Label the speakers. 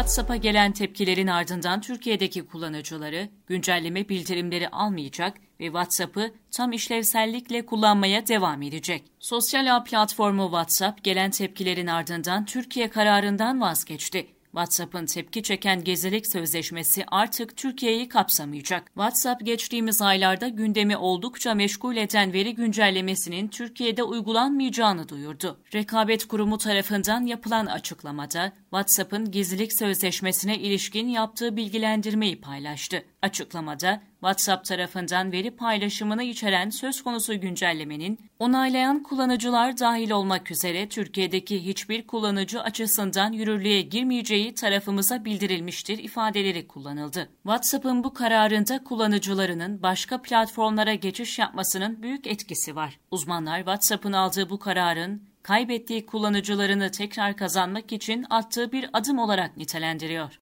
Speaker 1: WhatsApp'a gelen tepkilerin ardından Türkiye'deki kullanıcıları güncelleme bildirimleri almayacak ve WhatsApp'ı tam işlevsellikle kullanmaya devam edecek. Sosyal ağ platformu WhatsApp gelen tepkilerin ardından Türkiye kararından vazgeçti. WhatsApp'ın tepki çeken gezilik sözleşmesi artık Türkiye'yi kapsamayacak. WhatsApp geçtiğimiz aylarda gündemi oldukça meşgul eden veri güncellemesinin Türkiye'de uygulanmayacağını duyurdu. Rekabet Kurumu tarafından yapılan açıklamada WhatsApp'ın gizlilik sözleşmesine ilişkin yaptığı bilgilendirmeyi paylaştı. Açıklamada WhatsApp tarafından veri paylaşımını içeren söz konusu güncellemenin onaylayan kullanıcılar dahil olmak üzere Türkiye'deki hiçbir kullanıcı açısından yürürlüğe girmeyeceği tarafımıza bildirilmiştir ifadeleri kullanıldı. WhatsApp'ın bu kararında kullanıcılarının başka platformlara geçiş yapmasının büyük etkisi var. Uzmanlar WhatsApp'ın aldığı bu kararın kaybettiği kullanıcılarını tekrar kazanmak için attığı bir adım olarak nitelendiriyor.